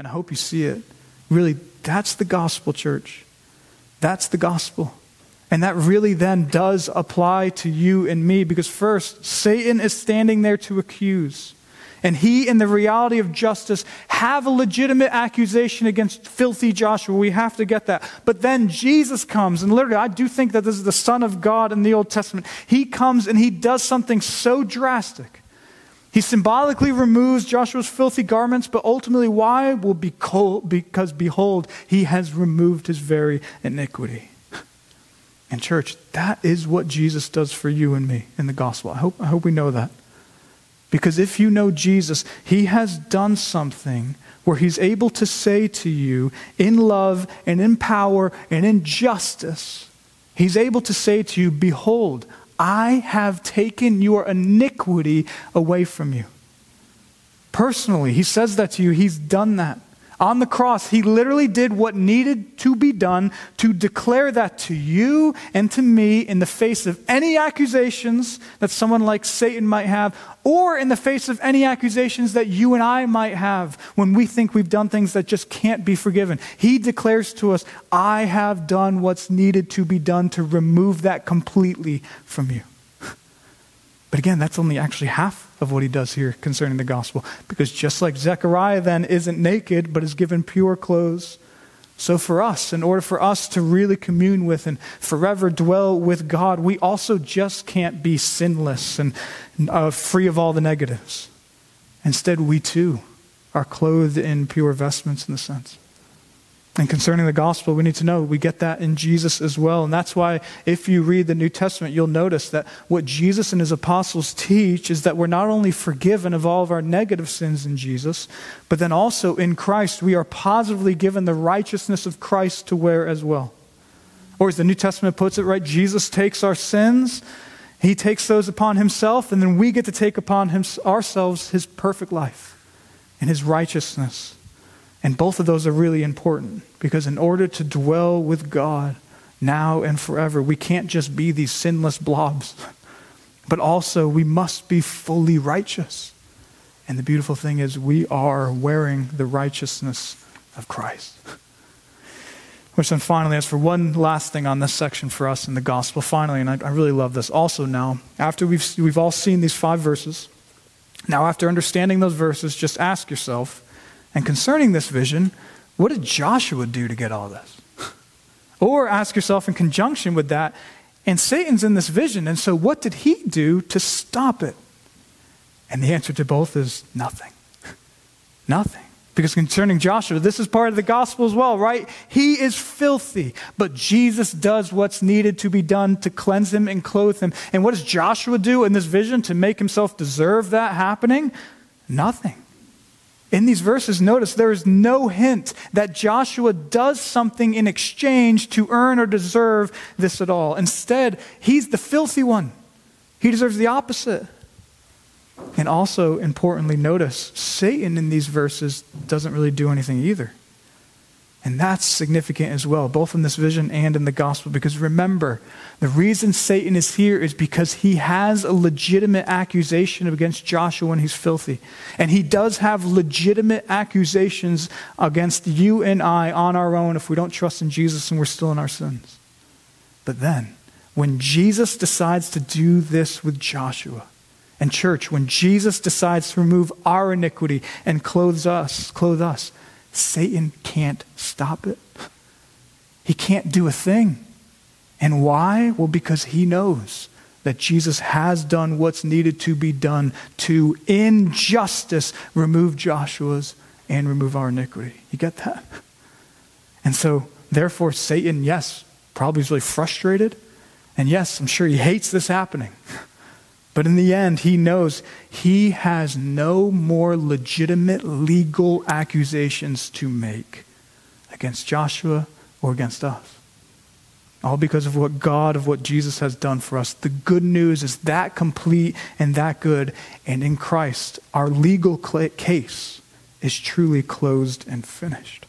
And I hope you see it. Really, that's the gospel, church. That's the gospel. And that really then does apply to you and me because, first, Satan is standing there to accuse. And he, in the reality of justice, have a legitimate accusation against filthy Joshua. We have to get that. But then Jesus comes, and literally, I do think that this is the Son of God in the Old Testament. He comes and he does something so drastic. He symbolically removes Joshua's filthy garments, but ultimately, why? Well, because behold, he has removed his very iniquity. And, church, that is what Jesus does for you and me in the gospel. I hope, I hope we know that. Because if you know Jesus, he has done something where he's able to say to you, in love and in power and in justice, he's able to say to you, Behold, I have taken your iniquity away from you. Personally, he says that to you, he's done that on the cross, he literally did what needed to be done to declare that to you and to me in the face of any accusations that someone like Satan might have, or in the face of any accusations that you and I might have when we think we've done things that just can't be forgiven. He declares to us, I have done what's needed to be done to remove that completely from you. But again, that's only actually half of what he does here concerning the gospel. Because just like Zechariah then isn't naked, but is given pure clothes, so for us, in order for us to really commune with and forever dwell with God, we also just can't be sinless and uh, free of all the negatives. Instead, we too are clothed in pure vestments in the sense. And concerning the gospel, we need to know we get that in Jesus as well. And that's why, if you read the New Testament, you'll notice that what Jesus and his apostles teach is that we're not only forgiven of all of our negative sins in Jesus, but then also in Christ, we are positively given the righteousness of Christ to wear as well. Or as the New Testament puts it, right, Jesus takes our sins, he takes those upon himself, and then we get to take upon him, ourselves his perfect life and his righteousness. And both of those are really important because in order to dwell with God now and forever, we can't just be these sinless blobs, but also we must be fully righteous. And the beautiful thing is, we are wearing the righteousness of Christ. Which then finally, as for one last thing on this section for us in the gospel, finally, and I, I really love this also now, after we've, we've all seen these five verses, now after understanding those verses, just ask yourself, and concerning this vision, what did Joshua do to get all this? or ask yourself in conjunction with that, and Satan's in this vision, and so what did he do to stop it? And the answer to both is nothing. nothing. Because concerning Joshua, this is part of the gospel as well, right? He is filthy, but Jesus does what's needed to be done to cleanse him and clothe him. And what does Joshua do in this vision to make himself deserve that happening? Nothing. In these verses, notice there is no hint that Joshua does something in exchange to earn or deserve this at all. Instead, he's the filthy one. He deserves the opposite. And also, importantly, notice Satan in these verses doesn't really do anything either. And that's significant as well, both in this vision and in the gospel, because remember, the reason Satan is here is because he has a legitimate accusation against Joshua and he's filthy. And he does have legitimate accusations against you and I on our own if we don't trust in Jesus and we're still in our sins. But then, when Jesus decides to do this with Joshua, and church, when Jesus decides to remove our iniquity and clothes us, clothe us, Satan can't stop it. He can't do a thing. And why? Well, because he knows that Jesus has done what's needed to be done to, in justice, remove Joshua's and remove our iniquity. You get that? And so, therefore, Satan, yes, probably is really frustrated. And yes, I'm sure he hates this happening. But in the end, he knows he has no more legitimate legal accusations to make against Joshua or against us. All because of what God, of what Jesus has done for us. The good news is that complete and that good. And in Christ, our legal case is truly closed and finished.